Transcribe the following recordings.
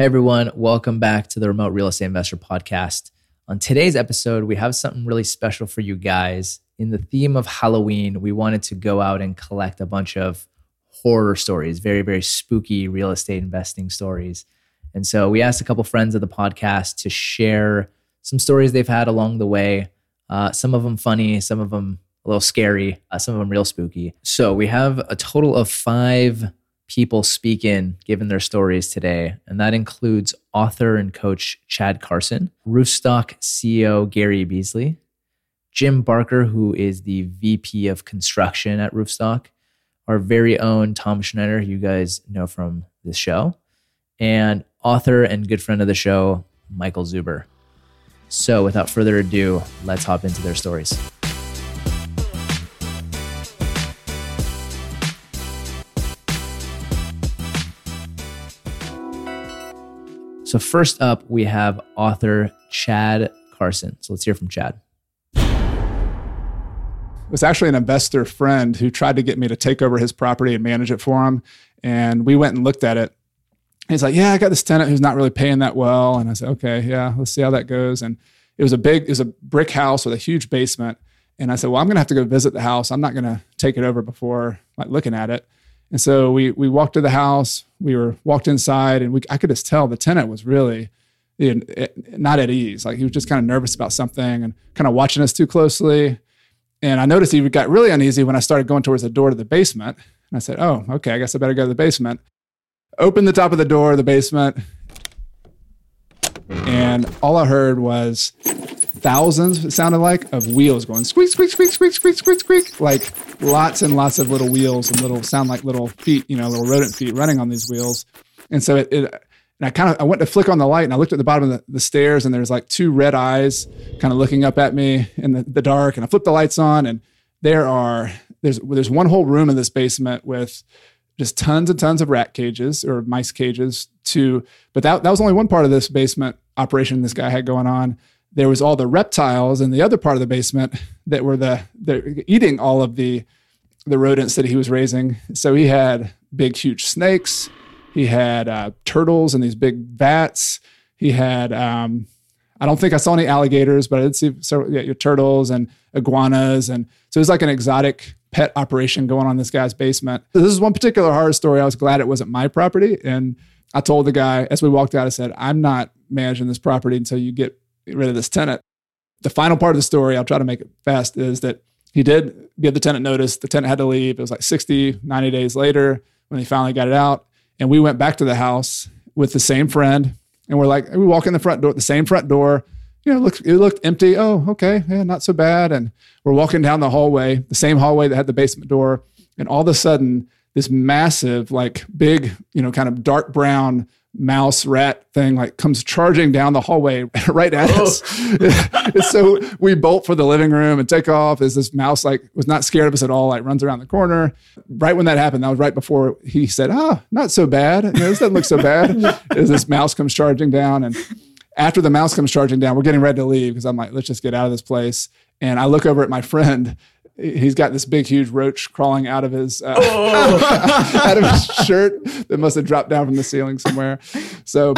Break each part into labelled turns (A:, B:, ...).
A: Hey everyone, welcome back to the Remote Real Estate Investor Podcast. On today's episode, we have something really special for you guys. In the theme of Halloween, we wanted to go out and collect a bunch of horror stories, very, very spooky real estate investing stories. And so we asked a couple friends of the podcast to share some stories they've had along the way. Uh, some of them funny, some of them a little scary, uh, some of them real spooky. So we have a total of five people speak in, given their stories today. And that includes author and coach Chad Carson, Roofstock CEO Gary Beasley, Jim Barker, who is the VP of construction at Roofstock, our very own Tom Schneider, you guys know from this show, and author and good friend of the show, Michael Zuber. So without further ado, let's hop into their stories. So, first up, we have author Chad Carson. So, let's hear from Chad.
B: It was actually an investor friend who tried to get me to take over his property and manage it for him. And we went and looked at it. He's like, Yeah, I got this tenant who's not really paying that well. And I said, Okay, yeah, let's see how that goes. And it was a big, it was a brick house with a huge basement. And I said, Well, I'm going to have to go visit the house. I'm not going to take it over before like looking at it. And so we we walked to the house. We were walked inside, and we I could just tell the tenant was really you know, eh, not at ease. Like he was just kind of nervous about something and kind of watching us too closely. And I noticed he got really uneasy when I started going towards the door to the basement. And I said, "Oh, okay. I guess I better go to the basement." Opened the top of the door of the basement, and all I heard was thousands, it sounded like, of wheels going squeak, squeak, squeak, squeak, squeak, squeak, squeak. Like lots and lots of little wheels and little sound like little feet, you know, little rodent feet running on these wheels. And so it, it and I kind of I went to flick on the light and I looked at the bottom of the, the stairs and there's like two red eyes kind of looking up at me in the, the dark. And I flipped the lights on and there are there's there's one whole room in this basement with just tons and tons of rat cages or mice cages to but that, that was only one part of this basement operation this guy had going on there was all the reptiles in the other part of the basement that were the eating all of the the rodents that he was raising. So he had big, huge snakes. He had uh, turtles in these big vats. He had um, I don't think I saw any alligators, but I did see several yeah, turtles and iguanas, and so it was like an exotic pet operation going on in this guy's basement. So this is one particular horror story. I was glad it wasn't my property, and I told the guy as we walked out, I said, "I'm not managing this property until you get get rid of this tenant. The final part of the story, I'll try to make it fast, is that he did give the tenant notice. The tenant had to leave. It was like 60, 90 days later when he finally got it out. And we went back to the house with the same friend. And we're like, we walk in the front door, the same front door. You know, it looked, it looked empty. Oh, okay. Yeah, not so bad. And we're walking down the hallway, the same hallway that had the basement door. And all of a sudden, this massive, like big, you know, kind of dark brown mouse rat thing like comes charging down the hallway right at oh. us. so we bolt for the living room and take off as this mouse like was not scared of us at all, like runs around the corner. Right when that happened, that was right before he said, Oh, not so bad. You know, this doesn't look so bad. as this mouse comes charging down. And after the mouse comes charging down, we're getting ready to leave because I'm like, let's just get out of this place. And I look over at my friend he's got this big huge roach crawling out of his uh, oh. out of his shirt that must have dropped down from the ceiling somewhere so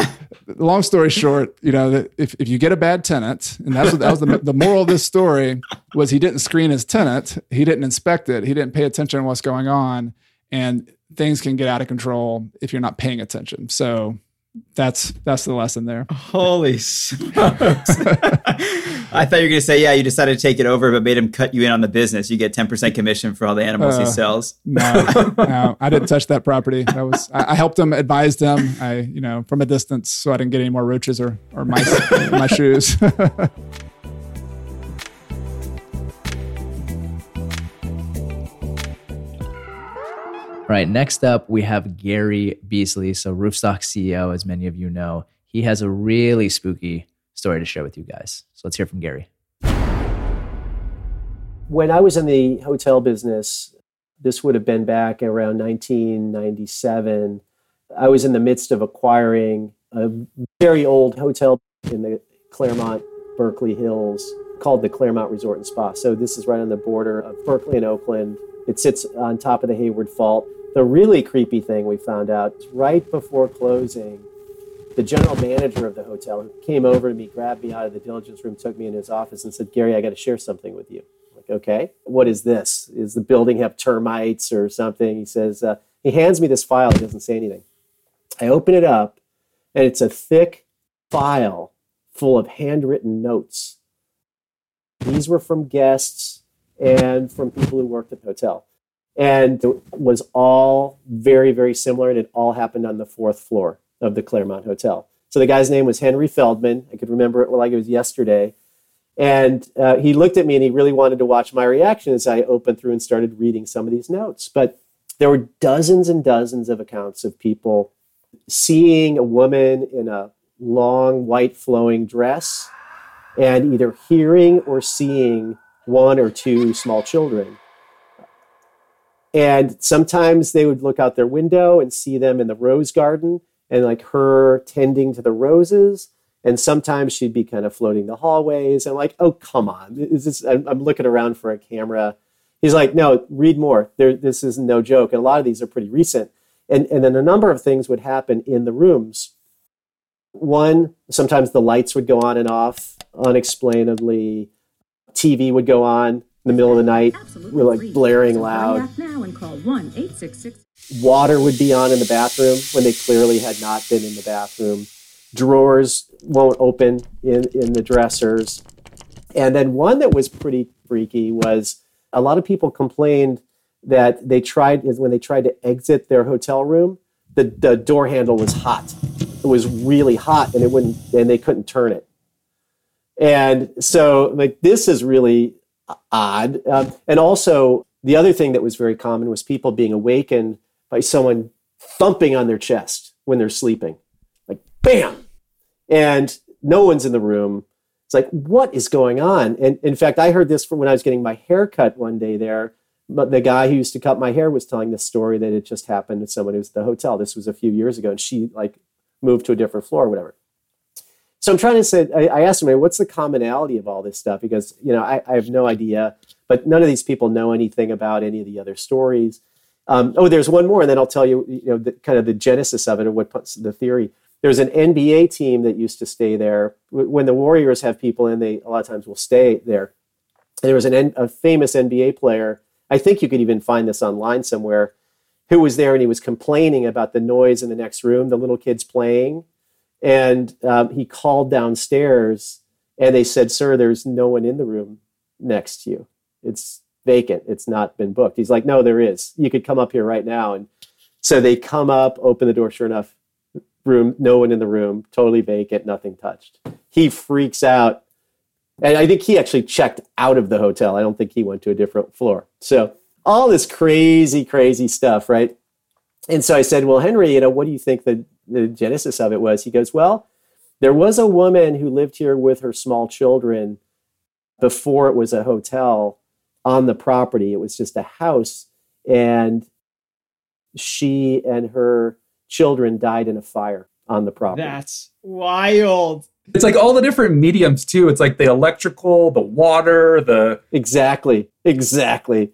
B: long story short you know if, if you get a bad tenant and that's what that was the, the moral of this story was he didn't screen his tenant he didn't inspect it he didn't pay attention to what's going on and things can get out of control if you're not paying attention so that's that's the lesson there.
C: Holy! I thought you were going to say, yeah, you decided to take it over, but made him cut you in on the business. You get ten percent commission for all the animals uh, he sells.
B: No, no, I didn't touch that property. That was I, I, helped him, advised him. I, you know, from a distance, so I didn't get any more roaches or or mice in my shoes.
A: right, next up, we have Gary Beasley. So, Roofstock CEO, as many of you know, he has a really spooky story to share with you guys. So, let's hear from Gary.
D: When I was in the hotel business, this would have been back around 1997. I was in the midst of acquiring a very old hotel in the Claremont, Berkeley Hills called the Claremont Resort and Spa. So, this is right on the border of Berkeley and Oakland. It sits on top of the Hayward Fault. The really creepy thing we found out right before closing, the general manager of the hotel came over to me, grabbed me out of the diligence room, took me in his office, and said, Gary, I got to share something with you. I'm like, okay, what is this? Is the building have termites or something? He says, uh, he hands me this file. He doesn't say anything. I open it up, and it's a thick file full of handwritten notes. These were from guests and from people who worked at the hotel. And it was all very, very similar, and it all happened on the fourth floor of the Claremont Hotel. So the guy's name was Henry Feldman. I could remember it like it was yesterday. And uh, he looked at me and he really wanted to watch my reaction as I opened through and started reading some of these notes. But there were dozens and dozens of accounts of people seeing a woman in a long white flowing dress and either hearing or seeing one or two small children. And sometimes they would look out their window and see them in the rose garden and like her tending to the roses. And sometimes she'd be kind of floating the hallways and like, oh, come on. Is this, I'm, I'm looking around for a camera. He's like, no, read more. There, this is no joke. And a lot of these are pretty recent. And, and then a number of things would happen in the rooms. One, sometimes the lights would go on and off unexplainably. TV would go on in the middle of the night, Absolutely we're like free. blaring loud. Now and call 1-866 Water would be on in the bathroom when they clearly had not been in the bathroom. Drawers won't open in, in the dressers. And then one that was pretty freaky was a lot of people complained that they tried when they tried to exit their hotel room, the, the door handle was hot. It was really hot and it wouldn't and they couldn't turn it. And so like this is really odd. Um, and also the other thing that was very common was people being awakened by someone thumping on their chest when they're sleeping, like bam, and no one's in the room. It's like, what is going on? And in fact, I heard this from when I was getting my hair cut one day there. But the guy who used to cut my hair was telling this story that it just happened to someone who was at the hotel. This was a few years ago, and she like moved to a different floor or whatever. So I'm trying to say, I, I asked him, what's the commonality of all this stuff? Because, you know, I, I have no idea, but none of these people know anything about any of the other stories. Um, oh, there's one more, and then I'll tell you, you know, the, kind of the genesis of it or what puts the theory. There's an NBA team that used to stay there. When the Warriors have people in, they a lot of times will stay there. And there was an, a famous NBA player. I think you could even find this online somewhere. Who was there and he was complaining about the noise in the next room, the little kids playing, and um, he called downstairs and they said, "Sir, there's no one in the room next to you. It's vacant. It's not been booked. He's like, no, there is. You could come up here right now. And so they come up, open the door. Sure enough, room, no one in the room, totally vacant, nothing touched. He freaks out. And I think he actually checked out of the hotel. I don't think he went to a different floor. So all this crazy, crazy stuff, right? And so I said, well, Henry, you know, what do you think the, the genesis of it was? He goes, well, there was a woman who lived here with her small children before it was a hotel on the property. It was just a house, and she and her children died in a fire on the property.
C: That's wild.
E: It's like all the different mediums too. It's like the electrical, the water, the
D: exactly, exactly.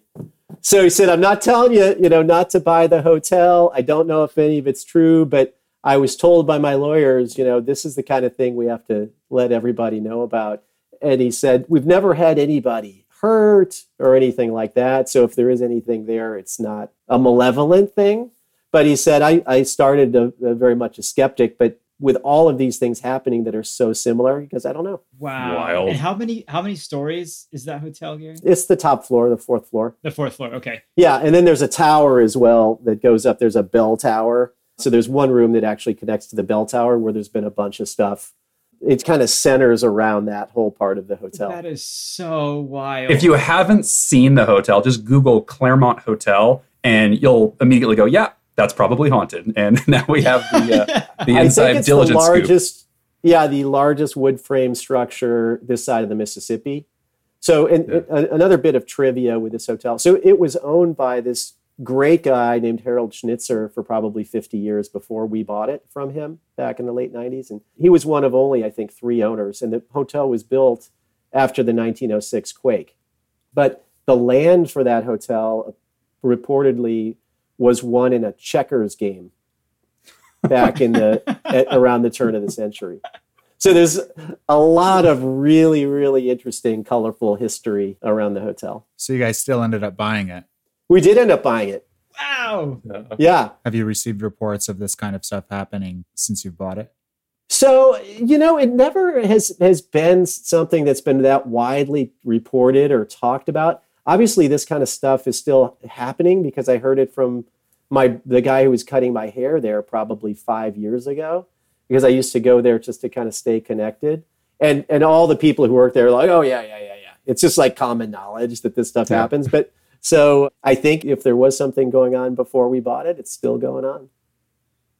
D: So he said, "I'm not telling you, you know, not to buy the hotel. I don't know if any of it's true, but I was told by my lawyers, you know, this is the kind of thing we have to let everybody know about." And he said, "We've never had anybody hurt or anything like that. So if there is anything there, it's not a malevolent thing. But he said, I, I started a, a very much a skeptic, but with all of these things happening that are so similar, because I don't know.
C: Wow. Wild. And how many how many stories is that hotel here?
D: It's the top floor, the fourth floor.
C: The fourth floor, okay.
D: Yeah, and then there's a tower as well that goes up. There's a bell tower. So there's one room that actually connects to the bell tower where there's been a bunch of stuff it kind of centers around that whole part of the hotel.
C: That is so wild.
E: If you haven't seen the hotel, just Google Claremont Hotel and you'll immediately go, yeah, that's probably haunted. And now we have the, uh, the inside diligence.
D: The largest, scoop. yeah, the largest wood frame structure this side of the Mississippi. So, and, yeah. another bit of trivia with this hotel. So, it was owned by this great guy named Harold Schnitzer for probably 50 years before we bought it from him back in the late 90s. And he was one of only, I think, three owners. And the hotel was built after the 1906 quake. But the land for that hotel reportedly was won in a checkers game. back in the at, around the turn of the century. So there's a lot of really, really interesting, colorful history around the hotel.
F: So you guys still ended up buying it.
D: We did end up buying it.
C: Wow.
D: Yeah.
F: Have you received reports of this kind of stuff happening since you bought it?
D: So, you know, it never has has been something that's been that widely reported or talked about. Obviously, this kind of stuff is still happening because I heard it from my the guy who was cutting my hair there probably 5 years ago because I used to go there just to kind of stay connected. And and all the people who work there are like, "Oh yeah, yeah, yeah, yeah." It's just like common knowledge that this stuff yeah. happens, but so I think if there was something going on before we bought it, it's still going on.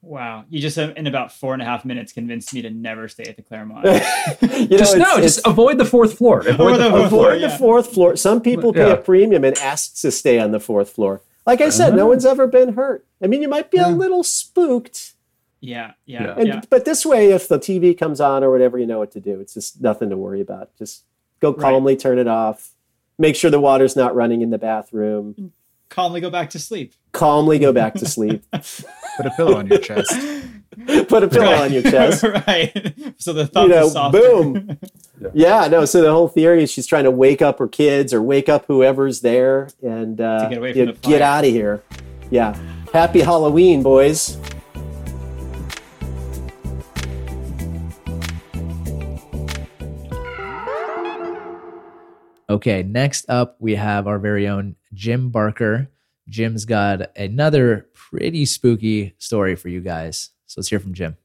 G: Wow, you just in about four and a half minutes convinced me to never stay at the Claremont.
E: you know, just no, just avoid the fourth floor. Avoid,
D: the, fourth, floor. the fourth floor. Some people pay yeah. a premium and ask to stay on the fourth floor. Like I said, uh-huh. no one's ever been hurt. I mean, you might be yeah. a little spooked.
G: Yeah, yeah,
D: and,
G: yeah.
D: But this way, if the TV comes on or whatever, you know what to do. It's just nothing to worry about. Just go calmly, right. turn it off. Make sure the water's not running in the bathroom.
G: Calmly go back to sleep.
D: Calmly go back to sleep.
F: Put a pillow on your chest.
D: Put a pillow right. on your chest.
G: right. So the thumb
D: you know, boom. yeah. yeah. no. So the whole theory is she's trying to wake up her kids or wake up whoever's there and uh, get, away from the get out of here. Yeah. Happy Halloween, boys.
A: Okay, next up we have our very own Jim Barker. Jim's got another pretty spooky story for you guys. So let's hear from Jim.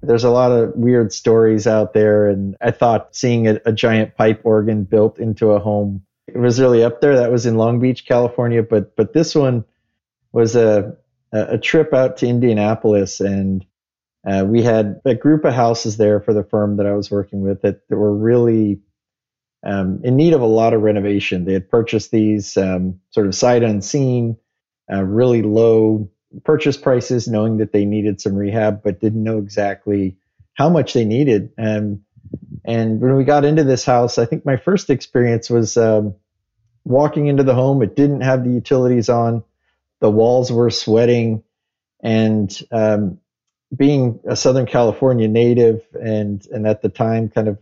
H: There's a lot of weird stories out there, and I thought seeing a, a giant pipe organ built into a home it was really up there. That was in Long Beach, California, but but this one was a a trip out to Indianapolis, and uh, we had a group of houses there for the firm that I was working with that, that were really um, in need of a lot of renovation. They had purchased these um, sort of sight unseen, uh, really low purchase prices, knowing that they needed some rehab, but didn't know exactly how much they needed. Um, and when we got into this house, I think my first experience was um, walking into the home. It didn't have the utilities on, the walls were sweating, and um, being a Southern California native and and at the time kind of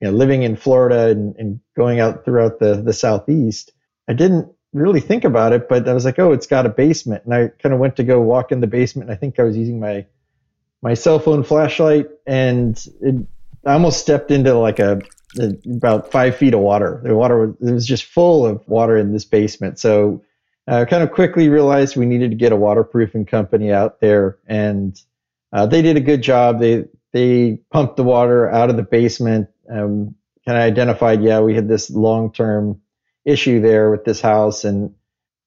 H: you know, living in Florida and, and going out throughout the the southeast, I didn't really think about it, but I was like, oh, it's got a basement, and I kind of went to go walk in the basement. And I think I was using my my cell phone flashlight, and it, I almost stepped into like a, a about five feet of water. The water was it was just full of water in this basement. So I uh, kind of quickly realized we needed to get a waterproofing company out there and uh, they did a good job. They they pumped the water out of the basement. Um, kind of identified, yeah, we had this long term issue there with this house, and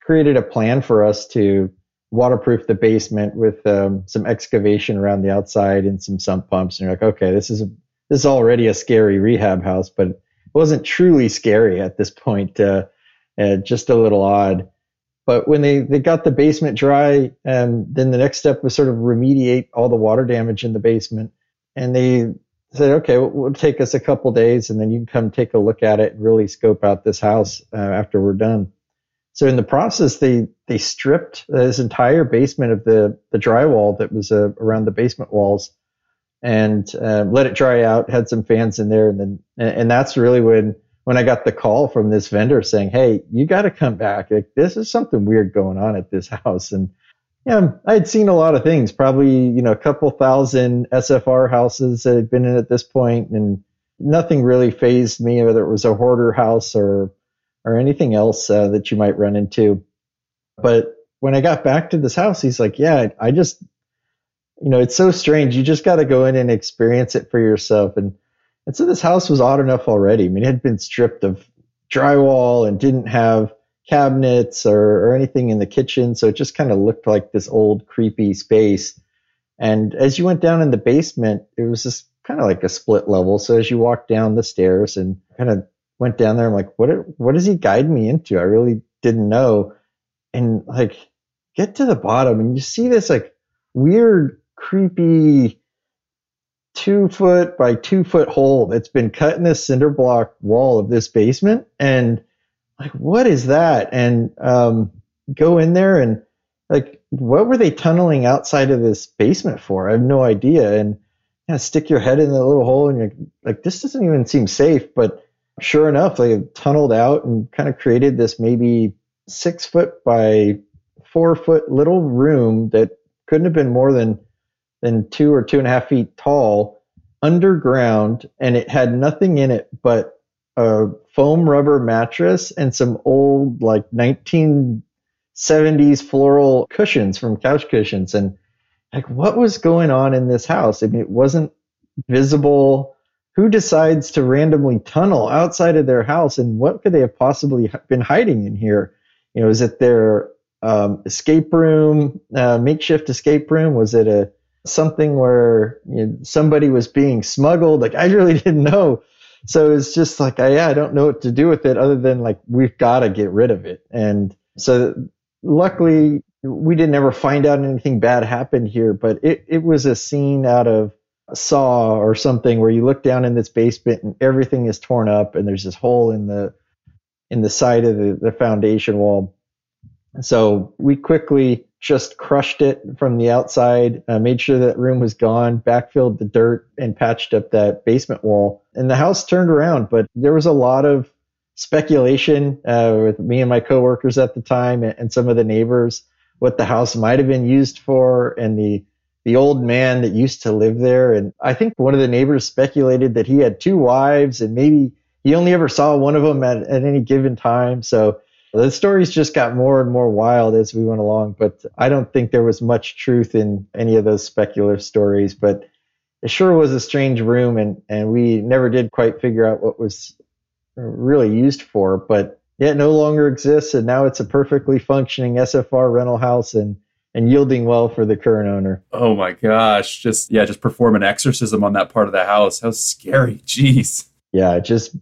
H: created a plan for us to waterproof the basement with um, some excavation around the outside and some sump pumps. And you're like, okay, this is a, this is already a scary rehab house, but it wasn't truly scary at this point. Uh, uh, just a little odd. But when they, they got the basement dry, um, then the next step was sort of remediate all the water damage in the basement. And they said, okay, it'll take us a couple days, and then you can come take a look at it and really scope out this house uh, after we're done. So in the process, they they stripped this entire basement of the the drywall that was uh, around the basement walls, and uh, let it dry out. Had some fans in there, and then and, and that's really when when I got the call from this vendor saying, "Hey, you got to come back. Like this is something weird going on at this house." And yeah, I had seen a lot of things. Probably you know a couple thousand SFR houses that had been in at this point, and nothing really fazed me, whether it was a hoarder house or or anything else uh, that you might run into. But when I got back to this house, he's like, "Yeah, I, just." You know, it's so strange. You just got to go in and experience it for yourself. And and so this house was odd enough already. I mean, it had been stripped of drywall and didn't have cabinets or, or anything in the kitchen. So it just kind of looked like this old, creepy space. And as you went down in the basement, it was just kind of like a split level. So as you walked down the stairs and kind of went down there, I'm like, what, what does he guide me into? I really didn't know. And like, get to the bottom and you see this like weird, creepy, two foot by two foot hole that's been cut in the cinder block wall of this basement. And like, what is that? And um, go in there and like, what were they tunneling outside of this basement for? I have no idea. And yeah, stick your head in the little hole and you're like, this doesn't even seem safe. But sure enough, they tunneled out and kind of created this maybe six foot by four foot little room that couldn't have been more than than two or two and a half feet tall underground and it had nothing in it but a foam rubber mattress and some old like 1970s floral cushions from couch cushions. And like what was going on in this house? I mean it wasn't visible. Who decides to randomly tunnel outside of their house and what could they have possibly been hiding in here? You know is it their um, escape room uh, makeshift escape room? Was it a something where you know, somebody was being smuggled. Like i really didn't know. So it's just like I, yeah i don't know what to do with it other than like we've got to get rid of it. And so luckily we didn't ever find out anything bad happened here but it, it was a scene out of saw or something where you look down in this basement and everything is torn up and there's this hole in the in the side of the, the foundation wall. So we quickly just crushed it from the outside, uh, made sure that room was gone, backfilled the dirt, and patched up that basement wall. And the house turned around, but there was a lot of speculation uh, with me and my coworkers at the time and, some of the neighbors what the house might have been used for and the the old man that used to live there and i think one of the neighbors speculated that he had two wives and maybe he only ever saw one of them at, at any given time so the stories just got more and more wild as we went along, but I don't think there was much truth in any of those speculative stories. But it sure was a strange room, and, and we never did quite figure out what was really used for. But it no longer exists, and now it's a perfectly functioning SFR rental house and and yielding well for the current owner.
E: Oh my gosh! Just yeah, just perform an exorcism on that part of the house. How scary! Jeez.
H: Yeah, just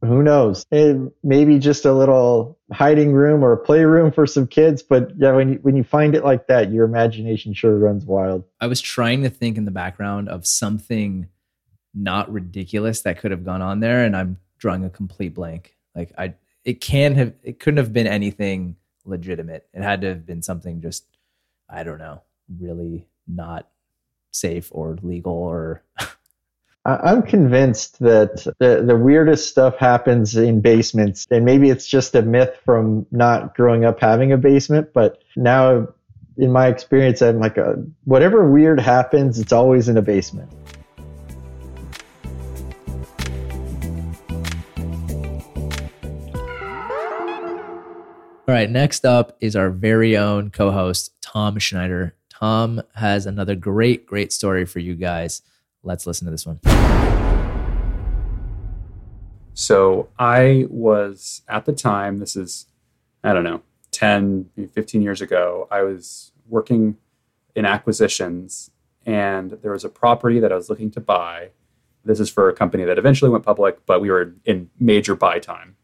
H: who knows? And maybe just a little hiding room or a playroom for some kids. But yeah, when you, when you find it like that, your imagination sure runs wild.
A: I was trying to think in the background of something not ridiculous that could have gone on there, and I'm drawing a complete blank. Like I, it can have, it couldn't have been anything legitimate. It had to have been something just, I don't know, really not safe or legal or
H: I'm convinced that the, the weirdest stuff happens in basements, and maybe it's just a myth from not growing up having a basement. But now, in my experience, I'm like, a, whatever weird happens, it's always in a basement.
A: All right, next up is our very own co host, Tom Schneider. Tom has another great, great story for you guys. Let's listen to this one.
E: So I was at the time, this is, I don't know, 10, 15 years ago, I was working in acquisitions and there was a property that I was looking to buy. This is for a company that eventually went public, but we were in major buy time.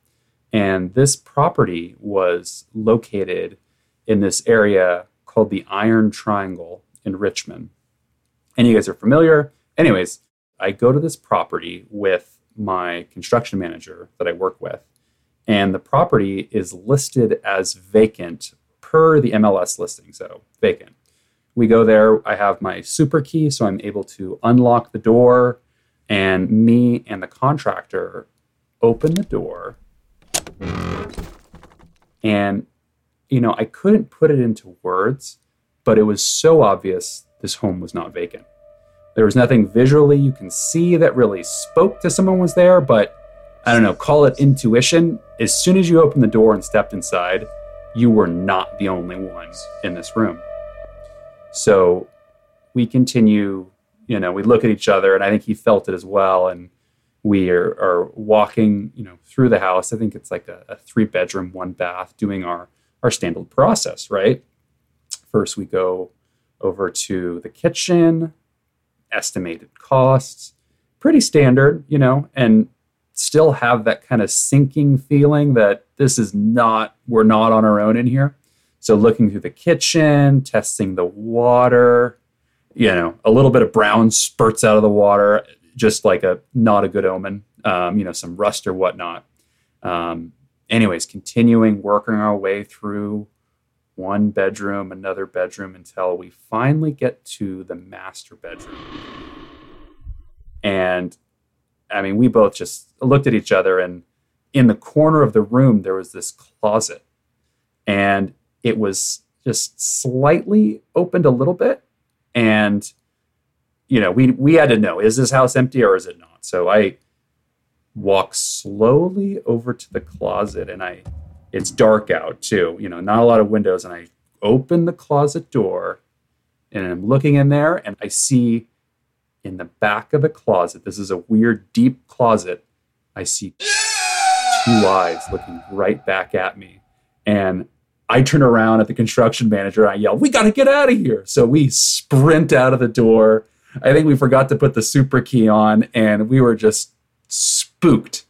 E: And this property was located in this area called the Iron Triangle in Richmond. And you guys are familiar. Anyways, I go to this property with my construction manager that I work with, and the property is listed as vacant per the MLS listing. So vacant. We go there. I have my super key, so I'm able to unlock the door, and me and the contractor open the door. And, you know, I couldn't put it into words, but it was so obvious this home was not vacant. There was nothing visually you can see that really spoke to someone was there, but I don't know, call it intuition. As soon as you opened the door and stepped inside, you were not the only one in this room. So we continue, you know, we look at each other, and I think he felt it as well. And we are, are walking, you know, through the house. I think it's like a, a three bedroom, one bath, doing our our standard process, right? First, we go over to the kitchen estimated costs, pretty standard, you know, and still have that kind of sinking feeling that this is not, we're not on our own in here. So looking through the kitchen, testing the water, you know, a little bit of brown spurts out of the water, just like a not a good omen, um, you know, some rust or whatnot. Um, anyways, continuing working our way through one bedroom, another bedroom until we finally get to the master bedroom. And I mean, we both just looked at each other, and in the corner of the room, there was this closet. And it was just slightly opened a little bit. And, you know, we, we had to know is this house empty or is it not? So I walk slowly over to the closet and I, it's dark out too, you know, not a lot of windows. And I open the closet door and I'm looking in there and I see in the back of the closet, this is a weird, deep closet. I see two eyes looking right back at me. And I turn around at the construction manager. I yell, We got to get out of here. So we sprint out of the door. I think we forgot to put the super key on, and we were just spooked.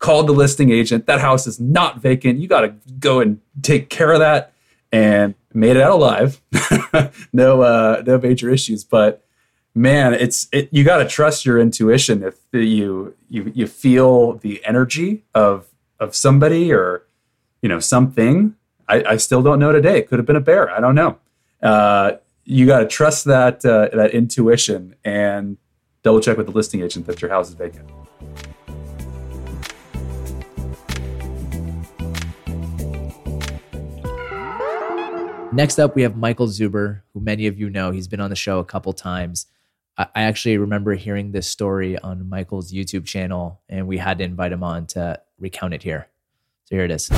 E: Called the listing agent. That house is not vacant. You got to go and take care of that. And made it out alive. no, uh, no major issues. But man, it's it, you got to trust your intuition if you you you feel the energy of of somebody or you know something. I, I still don't know today. It could have been a bear. I don't know. Uh, you got to trust that uh, that intuition and double check with the listing agent that your house is vacant.
A: Next up, we have Michael Zuber, who many of you know. He's been on the show a couple times. I actually remember hearing this story on Michael's YouTube channel, and we had to invite him on to recount it here. So here it is.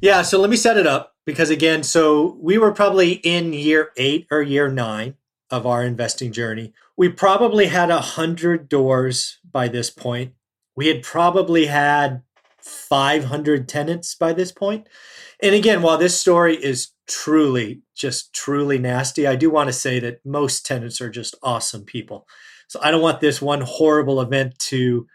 I: Yeah, so let me set it up because again, so we were probably in year eight or year nine of our investing journey. We probably had a hundred doors by this point. We had probably had 500 tenants by this point. And again, while this story is truly, just truly nasty, I do want to say that most tenants are just awesome people. So I don't want this one horrible event to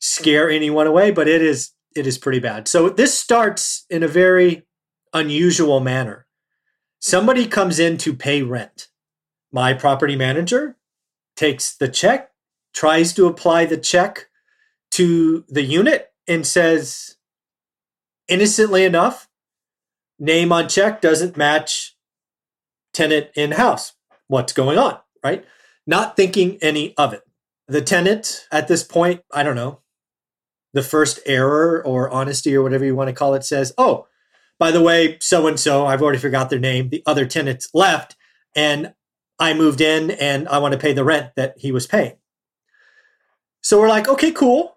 I: scare anyone away, but it is it is pretty bad. So this starts in a very unusual manner. Somebody comes in to pay rent. My property manager takes the check, tries to apply the check to the unit, and says, innocently enough, name on check doesn't match tenant in house. What's going on, right? Not thinking any of it. The tenant at this point, I don't know, the first error or honesty or whatever you want to call it says, oh, by the way, so and so, I've already forgot their name. The other tenants left and I moved in and I want to pay the rent that he was paying. So we're like, okay, cool.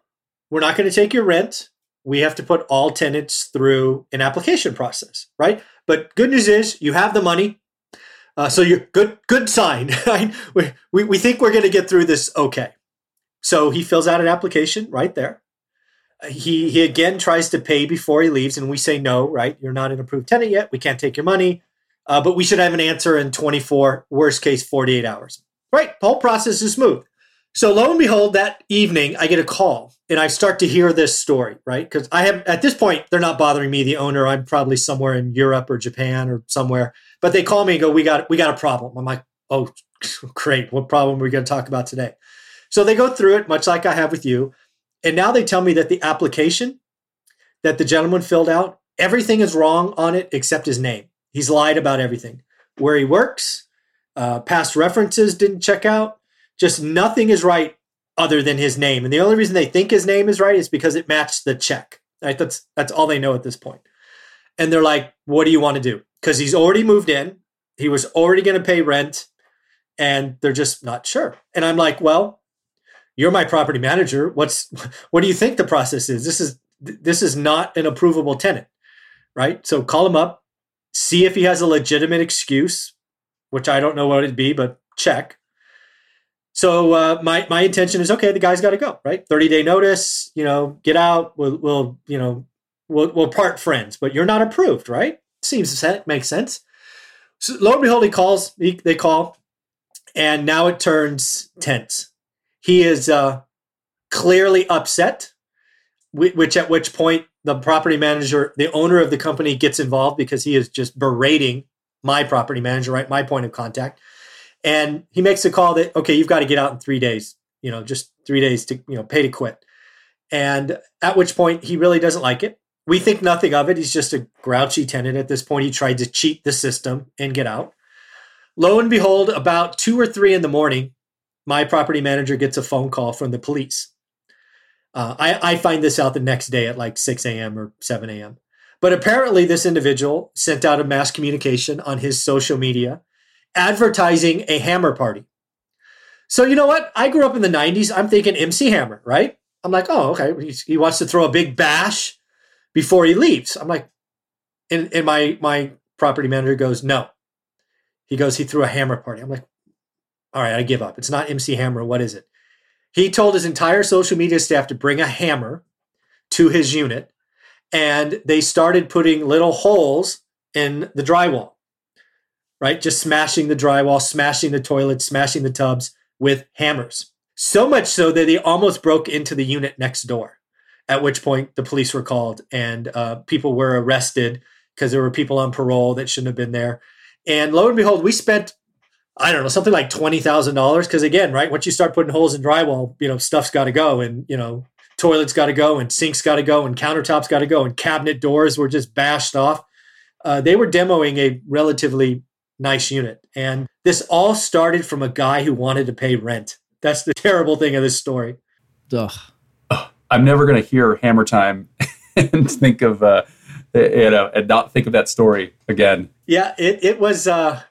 I: We're not going to take your rent. We have to put all tenants through an application process, right? But good news is you have the money. Uh, so you're good, good sign. Right? we, we, we think we're going to get through this okay. So he fills out an application right there he he again tries to pay before he leaves, and we say no. Right, you're not an approved tenant yet. We can't take your money, uh, but we should have an answer in 24, worst case 48 hours. Right, the whole process is smooth. So lo and behold, that evening I get a call, and I start to hear this story. Right, because I have at this point they're not bothering me, the owner. I'm probably somewhere in Europe or Japan or somewhere, but they call me and go, "We got we got a problem." I'm like, "Oh, great! What problem are we going to talk about today?" So they go through it, much like I have with you. And now they tell me that the application that the gentleman filled out, everything is wrong on it except his name. He's lied about everything. Where he works, uh, past references didn't check out. Just nothing is right other than his name. And the only reason they think his name is right is because it matched the check. Right? That's that's all they know at this point. And they're like, "What do you want to do?" Because he's already moved in. He was already going to pay rent, and they're just not sure. And I'm like, "Well, you're my property manager. What's what do you think the process is? This is this is not an approvable tenant, right? So call him up, see if he has a legitimate excuse, which I don't know what it'd be, but check. So uh, my my intention is okay. The guy's got to go, right? Thirty day notice. You know, get out. We'll we'll you know we'll we'll part friends. But you're not approved, right? Seems to makes sense. So lo and behold, he calls. He, they call, and now it turns tense he is uh, clearly upset, which at which point the property manager, the owner of the company, gets involved because he is just berating my property manager, right? My point of contact. And he makes a call that, okay, you've got to get out in three days, you know, just three days to, you know, pay to quit. And at which point he really doesn't like it. We think nothing of it. He's just a grouchy tenant at this point. He tried to cheat the system and get out. Lo and behold, about two or three in the morning, my property manager gets a phone call from the police. Uh, I, I find this out the next day at like 6 a.m. or 7 a.m. But apparently, this individual sent out a mass communication on his social media advertising a hammer party. So, you know what? I grew up in the 90s. I'm thinking MC Hammer, right? I'm like, oh, okay. He wants to throw a big bash before he leaves. I'm like, and, and my, my property manager goes, no. He goes, he threw a hammer party. I'm like, all right, I give up. It's not MC Hammer. What is it? He told his entire social media staff to bring a hammer to his unit, and they started putting little holes in the drywall, right? Just smashing the drywall, smashing the toilets, smashing the tubs with hammers. So much so that they almost broke into the unit next door, at which point the police were called and uh, people were arrested because there were people on parole that shouldn't have been there. And lo and behold, we spent I don't know, something like twenty thousand dollars. Because again, right, once you start putting holes in drywall, you know, stuff's got to go, and you know, toilets got to go, and sinks got to go, and countertops got to go, and cabinet doors were just bashed off. Uh, they were demoing a relatively nice unit, and this all started from a guy who wanted to pay rent. That's the terrible thing of this story.
A: Ugh.
E: I'm never going to hear Hammer Time and think of, uh, you know, and not think of that story again.
I: Yeah, it it was. Uh,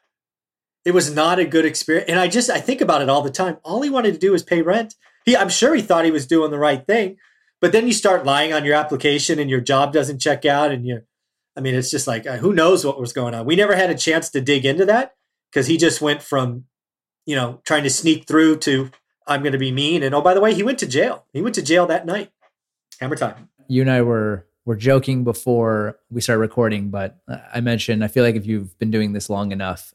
I: it was not a good experience. And I just I think about it all the time. All he wanted to do was pay rent. He I'm sure he thought he was doing the right thing. But then you start lying on your application and your job doesn't check out and you I mean it's just like uh, who knows what was going on. We never had a chance to dig into that because he just went from you know trying to sneak through to I'm going to be mean and oh by the way he went to jail. He went to jail that night. Hammer time.
A: You and I were were joking before we started recording, but I mentioned I feel like if you've been doing this long enough,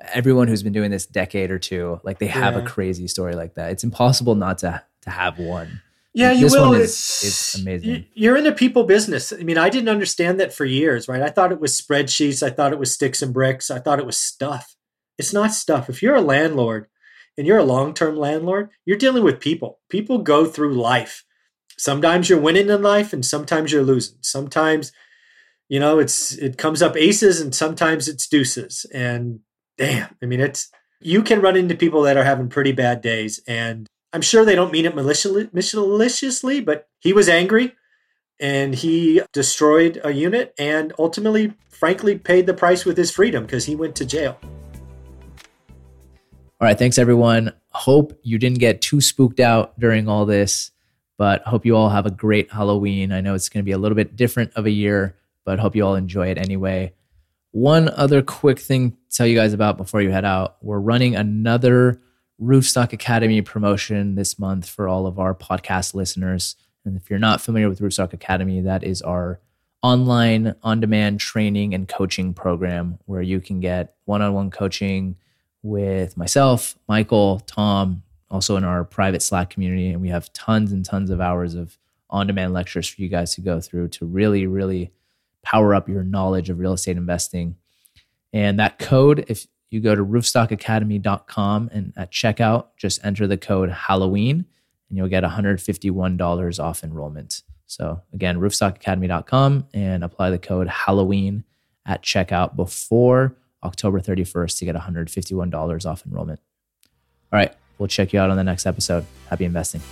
A: everyone who's been doing this decade or two, like they have
I: Yeah.
A: a crazy story like that. It's impossible not to to have one.
I: Yeah, you
A: This
I: will.
A: one is-
I: it's,
A: it's amazing.
I: You're in the people business. I mean, I didn't understand that for years, right? I thought it was spreadsheets. I thought it was sticks and bricks. I thought it was stuff. It's not stuff. If you're a landlord and you're a long term landlord, you're dealing with people. People go through life. Sometimes you're winning in life and sometimes you're losing. Sometimes, you know, it's it comes up aces and sometimes it's deuces. And damn, I mean, it's you can run into people that are having pretty bad days and I'm sure they don't mean it maliciously, but he was angry and he destroyed a unit and ultimately, frankly, paid the price with his freedom because he went to jail.
A: All right, thanks everyone. Hope you didn't get too spooked out during all this, but hope you all have a great Halloween. I know it's going to be a little bit different of a year, but hope you all enjoy it anyway. One other quick thing to tell you guys about before you head out. We're running another Roofstock Academy promotion this month for all of our podcast listeners. And if you're not familiar with Roofstock Academy, that is our online on demand training and coaching program where you can get one on one coaching with myself, Michael, Tom, also in our private Slack community. And we have tons and tons of hours of on demand lectures for you guys to go through to really, really power up your knowledge of real estate investing. And that code, if you go to roofstockacademy.com and at checkout, just enter the code Halloween and you'll get $151 off enrollment. So again, roofstockacademy.com and apply the code Halloween at checkout before October 31st to get $151 off enrollment. All right, we'll check you out on the next episode. Happy investing.